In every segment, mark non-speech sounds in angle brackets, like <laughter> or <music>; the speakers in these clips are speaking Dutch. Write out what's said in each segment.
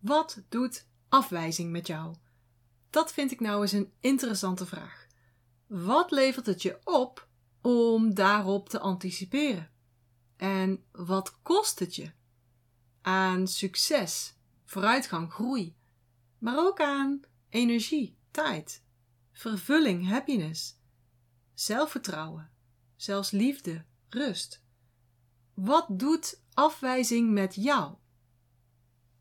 Wat doet afwijzing met jou? Dat vind ik nou eens een interessante vraag. Wat levert het je op om daarop te anticiperen? En wat kost het je? Aan succes, vooruitgang, groei, maar ook aan energie, tijd, vervulling, happiness, zelfvertrouwen, zelfs liefde, rust. Wat doet afwijzing met jou?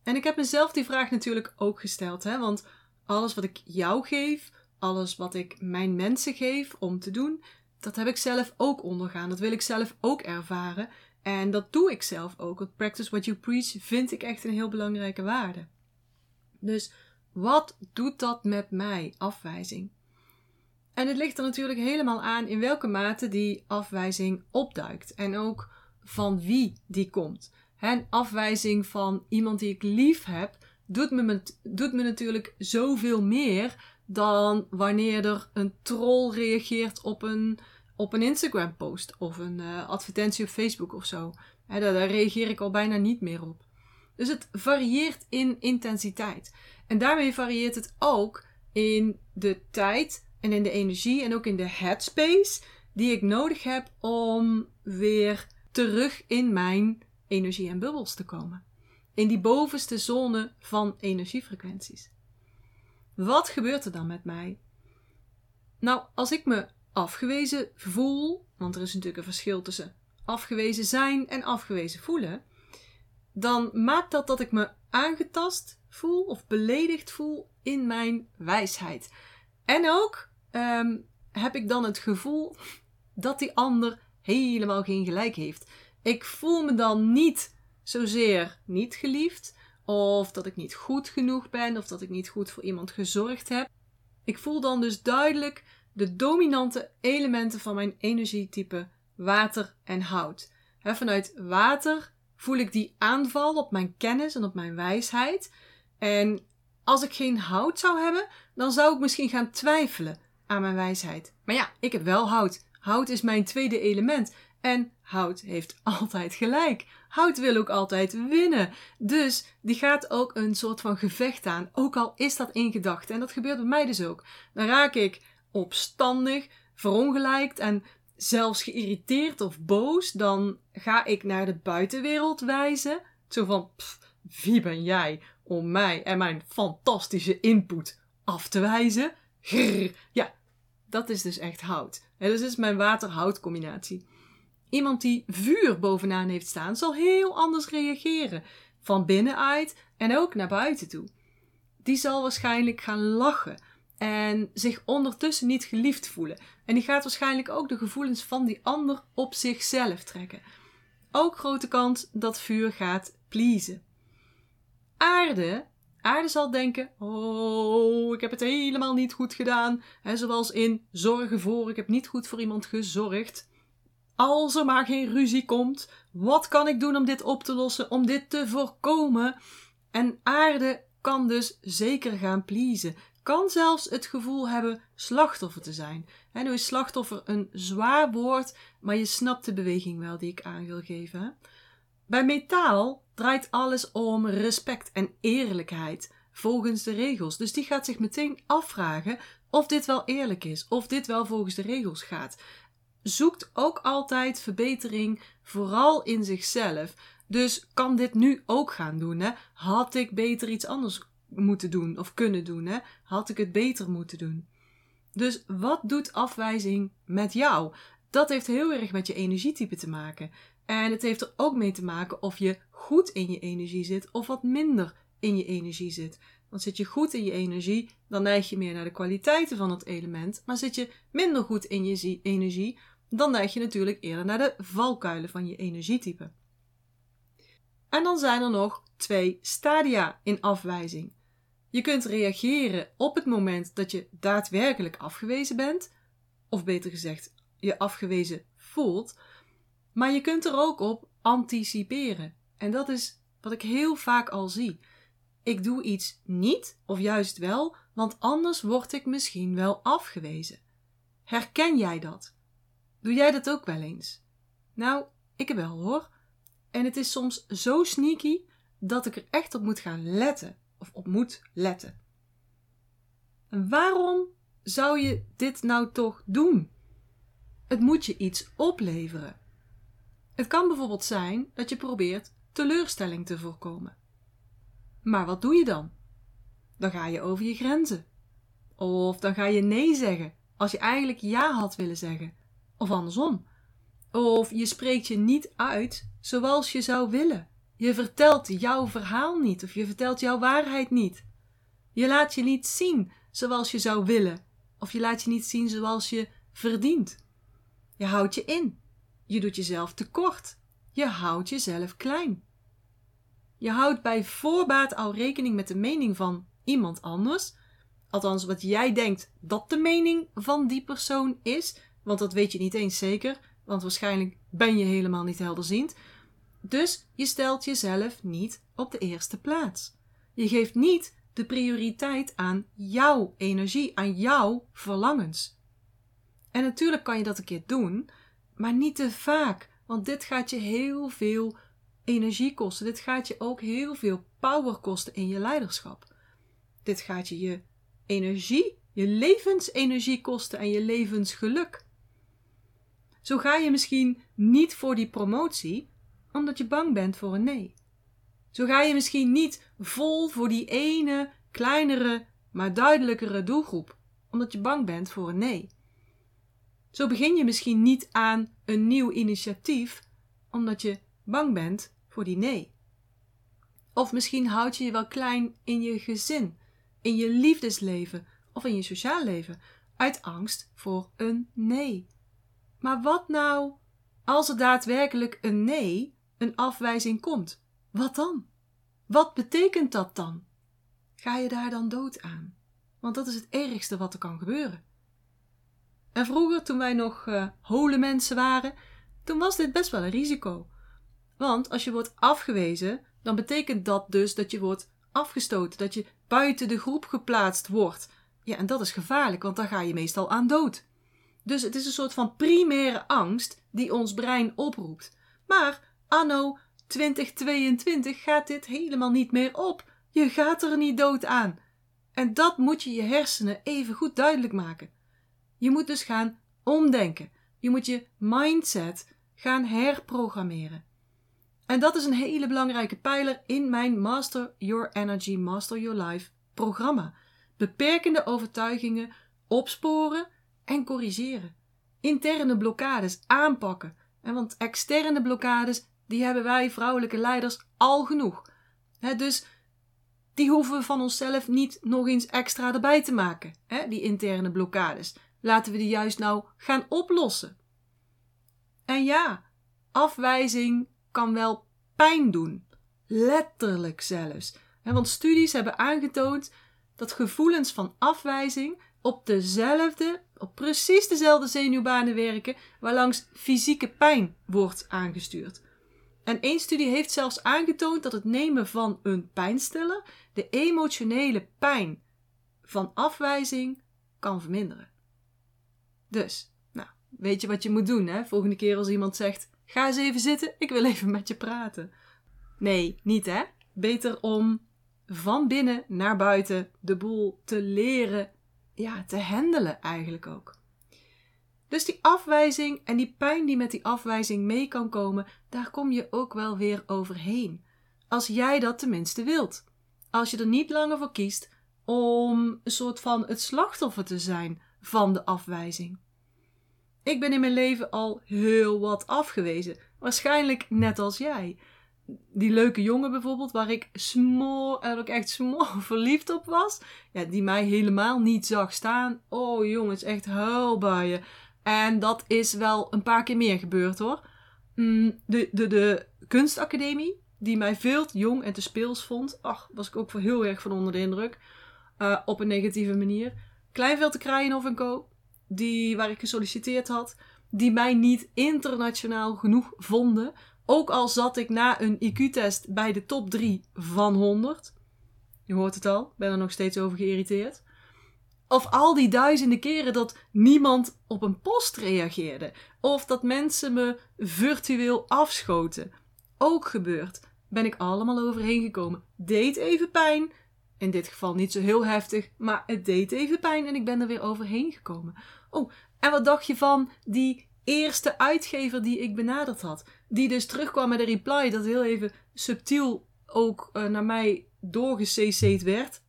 En ik heb mezelf die vraag natuurlijk ook gesteld, hè? want alles wat ik jou geef, alles wat ik mijn mensen geef om te doen, dat heb ik zelf ook ondergaan. Dat wil ik zelf ook ervaren. En dat doe ik zelf ook. Want practice what you preach vind ik echt een heel belangrijke waarde. Dus wat doet dat met mij, afwijzing? En het ligt er natuurlijk helemaal aan in welke mate die afwijzing opduikt. En ook van wie die komt. Een afwijzing van iemand die ik lief heb, doet me, doet me natuurlijk zoveel meer dan wanneer er een troll reageert op een, op een Instagram post of een uh, advertentie op Facebook of zo. daar, daar reageer ik al bijna niet meer op. Dus het varieert in intensiteit. En daarmee varieert het ook in de tijd en in de energie en ook in de headspace die ik nodig heb om weer terug in mijn energie en bubbels te komen. In die bovenste zone van energiefrequenties. Wat gebeurt er dan met mij? Nou, als ik me afgewezen voel, want er is natuurlijk een verschil tussen afgewezen zijn en afgewezen voelen, dan maakt dat dat ik me aangetast voel of beledigd voel in mijn wijsheid. En ook ehm, heb ik dan het gevoel dat die ander helemaal geen gelijk heeft. Ik voel me dan niet zozeer niet geliefd, of dat ik niet goed genoeg ben, of dat ik niet goed voor iemand gezorgd heb. Ik voel dan dus duidelijk de dominante elementen van mijn energietype water en hout. vanuit water voel ik die aanval op mijn kennis en op mijn wijsheid. En als ik geen hout zou hebben, dan zou ik misschien gaan twijfelen aan mijn wijsheid. Maar ja, ik heb wel hout. Hout is mijn tweede element. En hout heeft <laughs> altijd gelijk. Hout wil ook altijd winnen. Dus die gaat ook een soort van gevecht aan. Ook al is dat in gedachten. En dat gebeurt bij mij dus ook. Dan raak ik opstandig, verongelijkt en zelfs geïrriteerd of boos. Dan ga ik naar de buitenwereld wijzen. Zo van, wie ben jij om mij en mijn fantastische input af te wijzen? Grrr. Ja, dat is dus echt hout. En dus is mijn water-hout combinatie. Iemand die vuur bovenaan heeft staan, zal heel anders reageren. Van binnenuit en ook naar buiten toe. Die zal waarschijnlijk gaan lachen en zich ondertussen niet geliefd voelen. En die gaat waarschijnlijk ook de gevoelens van die ander op zichzelf trekken. Ook grote kans dat vuur gaat pleasen. Aarde, aarde zal denken: Oh, ik heb het helemaal niet goed gedaan. He, zoals in zorgen voor, ik heb niet goed voor iemand gezorgd. Als er maar geen ruzie komt, wat kan ik doen om dit op te lossen, om dit te voorkomen? En aarde kan dus zeker gaan pleasen. Kan zelfs het gevoel hebben slachtoffer te zijn. En nu is slachtoffer een zwaar woord, maar je snapt de beweging wel die ik aan wil geven. Bij metaal draait alles om respect en eerlijkheid volgens de regels. Dus die gaat zich meteen afvragen of dit wel eerlijk is, of dit wel volgens de regels gaat zoekt ook altijd verbetering, vooral in zichzelf. Dus kan dit nu ook gaan doen? Hè? Had ik beter iets anders moeten doen of kunnen doen? Hè? Had ik het beter moeten doen? Dus wat doet afwijzing met jou? Dat heeft heel erg met je energietype te maken. En het heeft er ook mee te maken of je goed in je energie zit of wat minder in je energie zit. Want zit je goed in je energie, dan neig je meer naar de kwaliteiten van het element. Maar zit je minder goed in je energie, dan neig je natuurlijk eerder naar de valkuilen van je energietype. En dan zijn er nog twee stadia in afwijzing. Je kunt reageren op het moment dat je daadwerkelijk afgewezen bent, of beter gezegd, je afgewezen voelt, maar je kunt er ook op anticiperen. En dat is wat ik heel vaak al zie. Ik doe iets niet, of juist wel, want anders word ik misschien wel afgewezen. Herken jij dat? Doe jij dat ook wel eens? Nou, ik wel hoor. En het is soms zo sneaky dat ik er echt op moet gaan letten of op moet letten. En waarom zou je dit nou toch doen? Het moet je iets opleveren. Het kan bijvoorbeeld zijn dat je probeert teleurstelling te voorkomen. Maar wat doe je dan? Dan ga je over je grenzen. Of dan ga je nee zeggen als je eigenlijk ja had willen zeggen. Of andersom. Of je spreekt je niet uit zoals je zou willen. Je vertelt jouw verhaal niet of je vertelt jouw waarheid niet. Je laat je niet zien zoals je zou willen of je laat je niet zien zoals je verdient. Je houdt je in. Je doet jezelf tekort. Je houdt jezelf klein. Je houdt bij voorbaat al rekening met de mening van iemand anders. Althans, wat jij denkt dat de mening van die persoon is. Want dat weet je niet eens zeker. Want waarschijnlijk ben je helemaal niet helderziend. Dus je stelt jezelf niet op de eerste plaats. Je geeft niet de prioriteit aan jouw energie, aan jouw verlangens. En natuurlijk kan je dat een keer doen, maar niet te vaak, want dit gaat je heel veel energie kosten. Dit gaat je ook heel veel power kosten in je leiderschap. Dit gaat je je energie, je levensenergie kosten en je levensgeluk. Zo ga je misschien niet voor die promotie, omdat je bang bent voor een nee. Zo ga je misschien niet vol voor die ene, kleinere, maar duidelijkere doelgroep, omdat je bang bent voor een nee. Zo begin je misschien niet aan een nieuw initiatief, omdat je bang bent voor die nee. Of misschien houd je je wel klein in je gezin, in je liefdesleven of in je sociaal leven, uit angst voor een nee. Maar wat nou als er daadwerkelijk een nee, een afwijzing komt? Wat dan? Wat betekent dat dan? Ga je daar dan dood aan? Want dat is het ergste wat er kan gebeuren. En vroeger, toen wij nog uh, hole mensen waren, toen was dit best wel een risico. Want als je wordt afgewezen, dan betekent dat dus dat je wordt afgestoten, dat je buiten de groep geplaatst wordt. Ja, en dat is gevaarlijk, want dan ga je meestal aan dood. Dus het is een soort van primaire angst die ons brein oproept. Maar anno 2022 gaat dit helemaal niet meer op. Je gaat er niet dood aan. En dat moet je je hersenen even goed duidelijk maken. Je moet dus gaan omdenken. Je moet je mindset gaan herprogrammeren. En dat is een hele belangrijke pijler in mijn Master Your Energy, Master Your Life programma. Beperkende overtuigingen opsporen en corrigeren. Interne blokkades aanpakken. En want externe blokkades, die hebben wij vrouwelijke leiders al genoeg. dus die hoeven we van onszelf niet nog eens extra erbij te maken, die interne blokkades. Laten we die juist nou gaan oplossen. En ja, afwijzing kan wel pijn doen. Letterlijk zelfs. Want studies hebben aangetoond dat gevoelens van afwijzing op dezelfde, op precies dezelfde zenuwbanen werken waarlangs fysieke pijn wordt aangestuurd. En één studie heeft zelfs aangetoond dat het nemen van een pijnstiller de emotionele pijn van afwijzing kan verminderen. Dus, nou, weet je wat je moet doen, hè? Volgende keer als iemand zegt: Ga eens even zitten, ik wil even met je praten. Nee, niet hè? Beter om van binnen naar buiten de boel te leren, ja, te handelen eigenlijk ook. Dus die afwijzing en die pijn die met die afwijzing mee kan komen, daar kom je ook wel weer overheen. Als jij dat tenminste wilt. Als je er niet langer voor kiest om een soort van het slachtoffer te zijn van de afwijzing. Ik ben in mijn leven al heel wat afgewezen. Waarschijnlijk net als jij. Die leuke jongen bijvoorbeeld, waar ik smoor, echt smoor <laughs> verliefd op was. Ja, die mij helemaal niet zag staan. Oh jongens, echt huilbuien. En dat is wel een paar keer meer gebeurd hoor. Mm, de, de, de kunstacademie, die mij veel te jong en te speels vond. Ach, was ik ook heel erg van onder de indruk. Uh, op een negatieve manier. Kleinveld te Kraaienhof en Co die, waar ik gesolliciteerd had, die mij niet internationaal genoeg vonden. Ook al zat ik na een IQ-test bij de top 3 van 100. Je hoort het al, ben er nog steeds over geïrriteerd. Of al die duizenden keren dat niemand op een post reageerde. Of dat mensen me virtueel afschoten. Ook gebeurd. Ben ik allemaal overheen gekomen. Deed even pijn. In dit geval niet zo heel heftig, maar het deed even pijn en ik ben er weer overheen gekomen. Oh, en wat dacht je van die eerste uitgever die ik benaderd had? Die dus terugkwam met een reply dat heel even subtiel ook uh, naar mij doorgecC'd werd.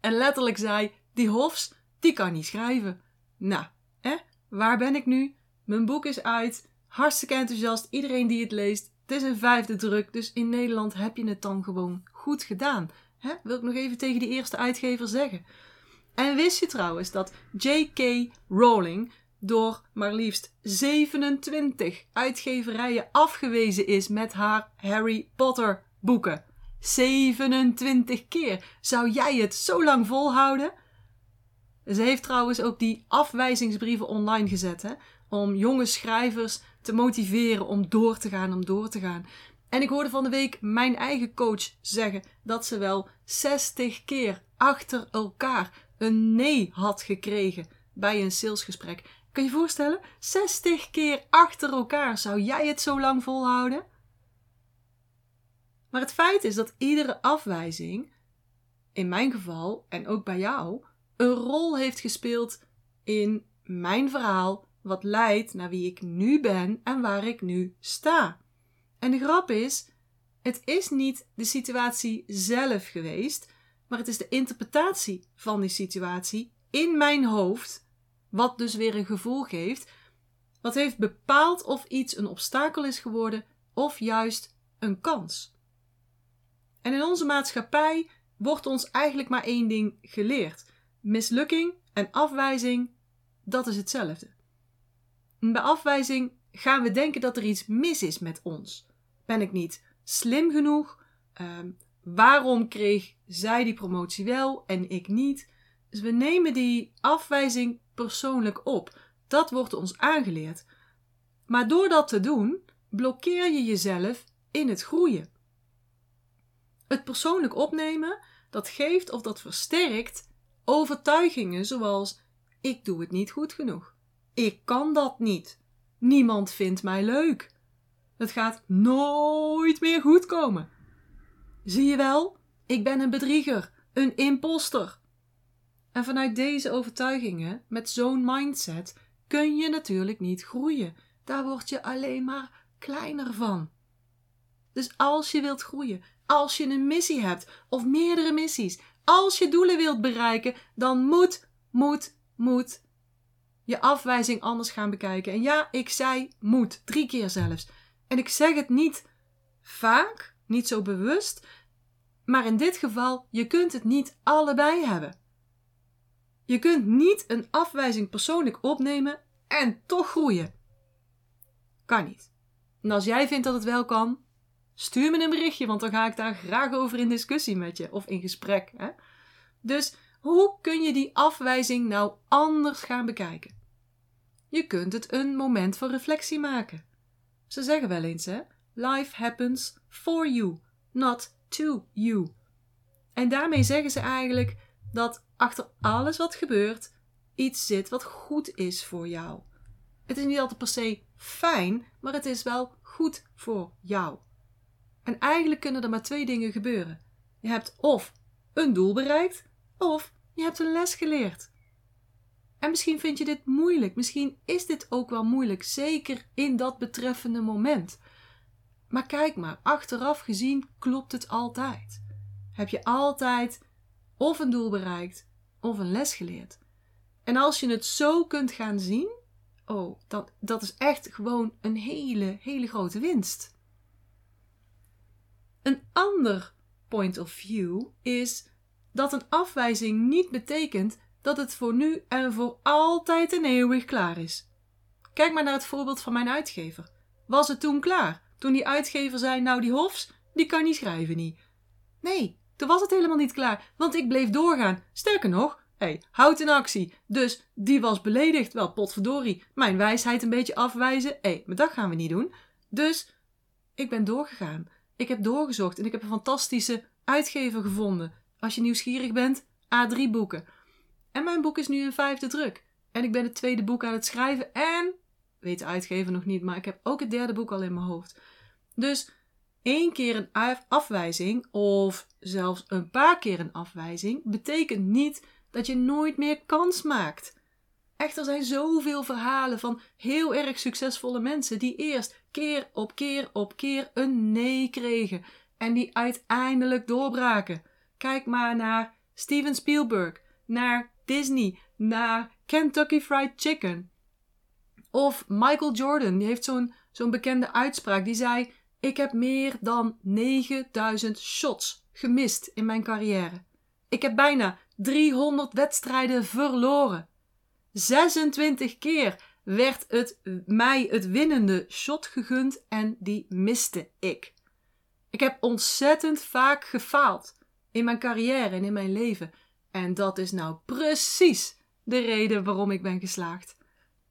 En letterlijk zei: Die Hofs, die kan niet schrijven. Nou, hè? waar ben ik nu? Mijn boek is uit. Hartstikke enthousiast. Iedereen die het leest. Het is een vijfde druk. Dus in Nederland heb je het dan gewoon goed gedaan. Hè? Wil ik nog even tegen die eerste uitgever zeggen. En wist je trouwens dat J.K. Rowling door maar liefst 27 uitgeverijen afgewezen is met haar Harry Potter boeken? 27 keer. Zou jij het zo lang volhouden? Ze heeft trouwens ook die afwijzingsbrieven online gezet, hè? om jonge schrijvers te motiveren om door te gaan, om door te gaan. En ik hoorde van de week mijn eigen coach zeggen dat ze wel 60 keer achter elkaar een nee had gekregen bij een salesgesprek. Kan je je voorstellen? 60 keer achter elkaar. Zou jij het zo lang volhouden? Maar het feit is dat iedere afwijzing, in mijn geval en ook bij jou, een rol heeft gespeeld in mijn verhaal, wat leidt naar wie ik nu ben en waar ik nu sta. En de grap is, het is niet de situatie zelf geweest, maar het is de interpretatie van die situatie in mijn hoofd, wat dus weer een gevoel geeft, wat heeft bepaald of iets een obstakel is geworden of juist een kans. En in onze maatschappij wordt ons eigenlijk maar één ding geleerd: mislukking en afwijzing, dat is hetzelfde. bij afwijzing gaan we denken dat er iets mis is met ons. Ben ik niet slim genoeg? Ehm, waarom kreeg zij die promotie wel en ik niet? Dus we nemen die afwijzing persoonlijk op. Dat wordt ons aangeleerd. Maar door dat te doen, blokkeer je jezelf in het groeien. Het persoonlijk opnemen, dat geeft of dat versterkt overtuigingen zoals ik doe het niet goed genoeg. Ik kan dat niet. Niemand vindt mij leuk. Het gaat nooit meer goed komen. Zie je wel, ik ben een bedrieger, een imposter. En vanuit deze overtuigingen, met zo'n mindset, kun je natuurlijk niet groeien. Daar word je alleen maar kleiner van. Dus als je wilt groeien, als je een missie hebt of meerdere missies, als je doelen wilt bereiken, dan moet, moet, moet je afwijzing anders gaan bekijken. En ja, ik zei moet, drie keer zelfs. En ik zeg het niet vaak, niet zo bewust, maar in dit geval, je kunt het niet allebei hebben. Je kunt niet een afwijzing persoonlijk opnemen en toch groeien. Kan niet. En als jij vindt dat het wel kan, stuur me een berichtje, want dan ga ik daar graag over in discussie met je of in gesprek. Hè? Dus hoe kun je die afwijzing nou anders gaan bekijken? Je kunt het een moment van reflectie maken. Ze zeggen wel eens, hè? Life happens for you, not to you. En daarmee zeggen ze eigenlijk dat achter alles wat gebeurt iets zit wat goed is voor jou. Het is niet altijd per se fijn, maar het is wel goed voor jou. En eigenlijk kunnen er maar twee dingen gebeuren. Je hebt of een doel bereikt, of je hebt een les geleerd. En misschien vind je dit moeilijk, misschien is dit ook wel moeilijk, zeker in dat betreffende moment. Maar kijk maar, achteraf gezien klopt het altijd. Heb je altijd of een doel bereikt of een les geleerd. En als je het zo kunt gaan zien, oh, dat, dat is echt gewoon een hele, hele grote winst. Een ander point of view is dat een afwijzing niet betekent dat het voor nu en voor altijd en eeuwig klaar is. Kijk maar naar het voorbeeld van mijn uitgever. Was het toen klaar? Toen die uitgever zei: Nou, die Hofs, die kan niet schrijven, niet. Nee, toen was het helemaal niet klaar, want ik bleef doorgaan. Sterker nog, hey, houd in actie. Dus die was beledigd. Wel, potverdorie, mijn wijsheid een beetje afwijzen. Hé, hey, maar dat gaan we niet doen. Dus ik ben doorgegaan. Ik heb doorgezocht en ik heb een fantastische uitgever gevonden. Als je nieuwsgierig bent, A3 boeken. En mijn boek is nu een vijfde druk. En ik ben het tweede boek aan het schrijven en, weet de uitgever nog niet, maar ik heb ook het derde boek al in mijn hoofd. Dus één keer een afwijzing of zelfs een paar keer een afwijzing betekent niet dat je nooit meer kans maakt. Echt, er zijn zoveel verhalen van heel erg succesvolle mensen die eerst keer op keer op keer een nee kregen en die uiteindelijk doorbraken. Kijk maar naar Steven Spielberg, naar Disney, naar Kentucky Fried Chicken. Of Michael Jordan, die heeft zo'n zo'n bekende uitspraak die zei: Ik heb meer dan 9000 shots gemist in mijn carrière. Ik heb bijna 300 wedstrijden verloren. 26 keer werd het mij het winnende shot gegund en die miste ik. Ik heb ontzettend vaak gefaald in mijn carrière en in mijn leven. En dat is nou precies de reden waarom ik ben geslaagd.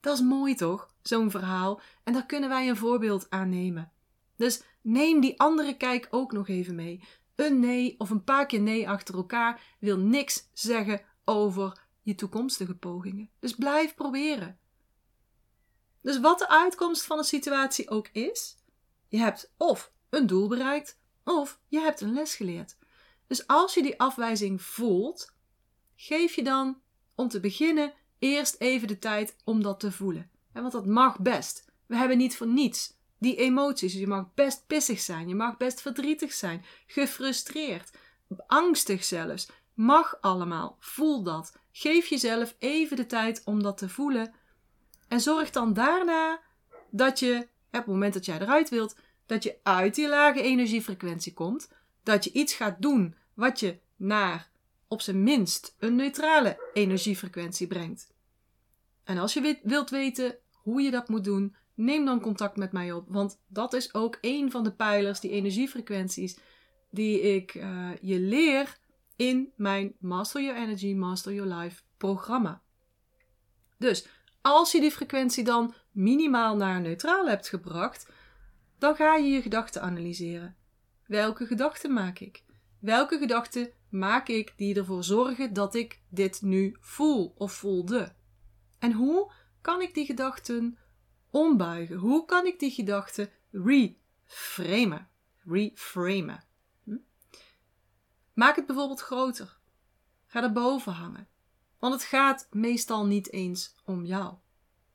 Dat is mooi toch, zo'n verhaal? En daar kunnen wij een voorbeeld aan nemen. Dus neem die andere kijk ook nog even mee. Een nee of een paar keer nee achter elkaar wil niks zeggen over je toekomstige pogingen. Dus blijf proberen. Dus wat de uitkomst van een situatie ook is, je hebt of een doel bereikt of je hebt een les geleerd. Dus als je die afwijzing voelt, geef je dan om te beginnen eerst even de tijd om dat te voelen. Want dat mag best. We hebben niet voor niets die emoties. Je mag best pissig zijn, je mag best verdrietig zijn, gefrustreerd, angstig zelfs. Mag allemaal. Voel dat. Geef jezelf even de tijd om dat te voelen. En zorg dan daarna dat je, op het moment dat jij eruit wilt, dat je uit die lage energiefrequentie komt. Dat je iets gaat doen wat je naar op zijn minst een neutrale energiefrequentie brengt. En als je wilt weten hoe je dat moet doen, neem dan contact met mij op. Want dat is ook een van de pijlers, die energiefrequenties, die ik uh, je leer in mijn Master Your Energy, Master Your Life programma. Dus als je die frequentie dan minimaal naar neutraal hebt gebracht, dan ga je je gedachten analyseren. Welke gedachten maak ik? Welke gedachten maak ik die ervoor zorgen dat ik dit nu voel of voelde? En hoe kan ik die gedachten ombuigen? Hoe kan ik die gedachten reframen? Reframen. Hm? Maak het bijvoorbeeld groter. Ga erboven hangen. Want het gaat meestal niet eens om jou.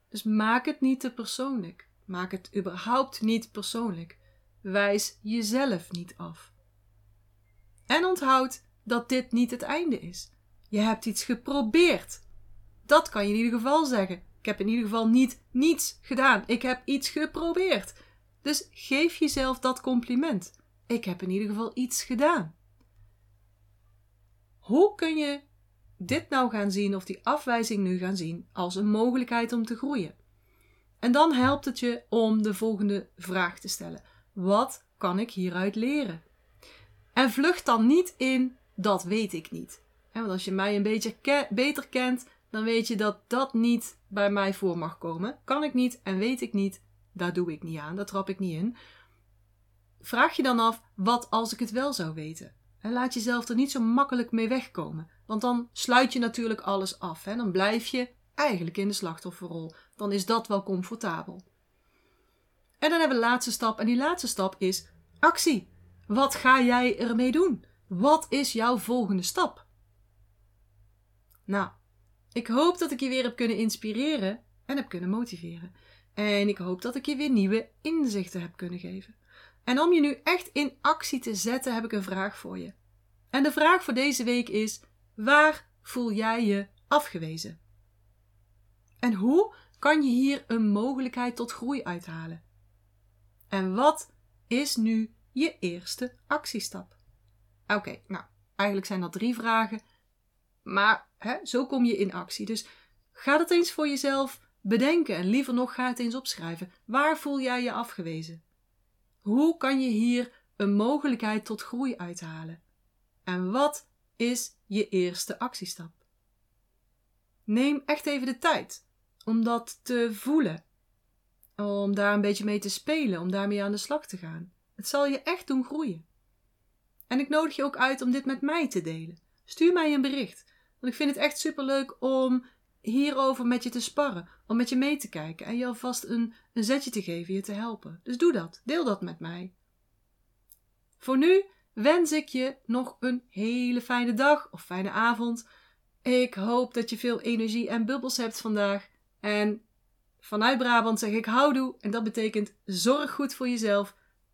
Dus maak het niet te persoonlijk. Maak het überhaupt niet persoonlijk. Wijs jezelf niet af. En onthoud dat dit niet het einde is. Je hebt iets geprobeerd. Dat kan je in ieder geval zeggen. Ik heb in ieder geval niet niets gedaan. Ik heb iets geprobeerd. Dus geef jezelf dat compliment. Ik heb in ieder geval iets gedaan. Hoe kun je dit nou gaan zien, of die afwijzing nu gaan zien, als een mogelijkheid om te groeien? En dan helpt het je om de volgende vraag te stellen: Wat kan ik hieruit leren? En vlucht dan niet in dat weet ik niet. Want als je mij een beetje beter kent, dan weet je dat dat niet bij mij voor mag komen. Kan ik niet en weet ik niet, daar doe ik niet aan, daar trap ik niet in. Vraag je dan af, wat als ik het wel zou weten? En laat jezelf er niet zo makkelijk mee wegkomen, want dan sluit je natuurlijk alles af. Hè? Dan blijf je eigenlijk in de slachtofferrol. Dan is dat wel comfortabel. En dan hebben we de laatste stap, en die laatste stap is actie. Wat ga jij ermee doen? Wat is jouw volgende stap? Nou, ik hoop dat ik je weer heb kunnen inspireren en heb kunnen motiveren. En ik hoop dat ik je weer nieuwe inzichten heb kunnen geven. En om je nu echt in actie te zetten, heb ik een vraag voor je. En de vraag voor deze week is: waar voel jij je afgewezen? En hoe kan je hier een mogelijkheid tot groei uithalen? En wat is nu je eerste actiestap? Oké, nou, eigenlijk zijn dat drie vragen. Maar hè, zo kom je in actie. Dus ga dat eens voor jezelf bedenken. En liever nog, ga het eens opschrijven. Waar voel jij je afgewezen? Hoe kan je hier een mogelijkheid tot groei uithalen? En wat is je eerste actiestap? Neem echt even de tijd om dat te voelen. Om daar een beetje mee te spelen, om daarmee aan de slag te gaan. Het zal je echt doen groeien. En ik nodig je ook uit om dit met mij te delen. Stuur mij een bericht. Want ik vind het echt superleuk om hierover met je te sparren. Om met je mee te kijken en je alvast een, een zetje te geven, je te helpen. Dus doe dat. Deel dat met mij. Voor nu wens ik je nog een hele fijne dag of fijne avond. Ik hoop dat je veel energie en bubbels hebt vandaag. En vanuit Brabant zeg ik houdoe en dat betekent zorg goed voor jezelf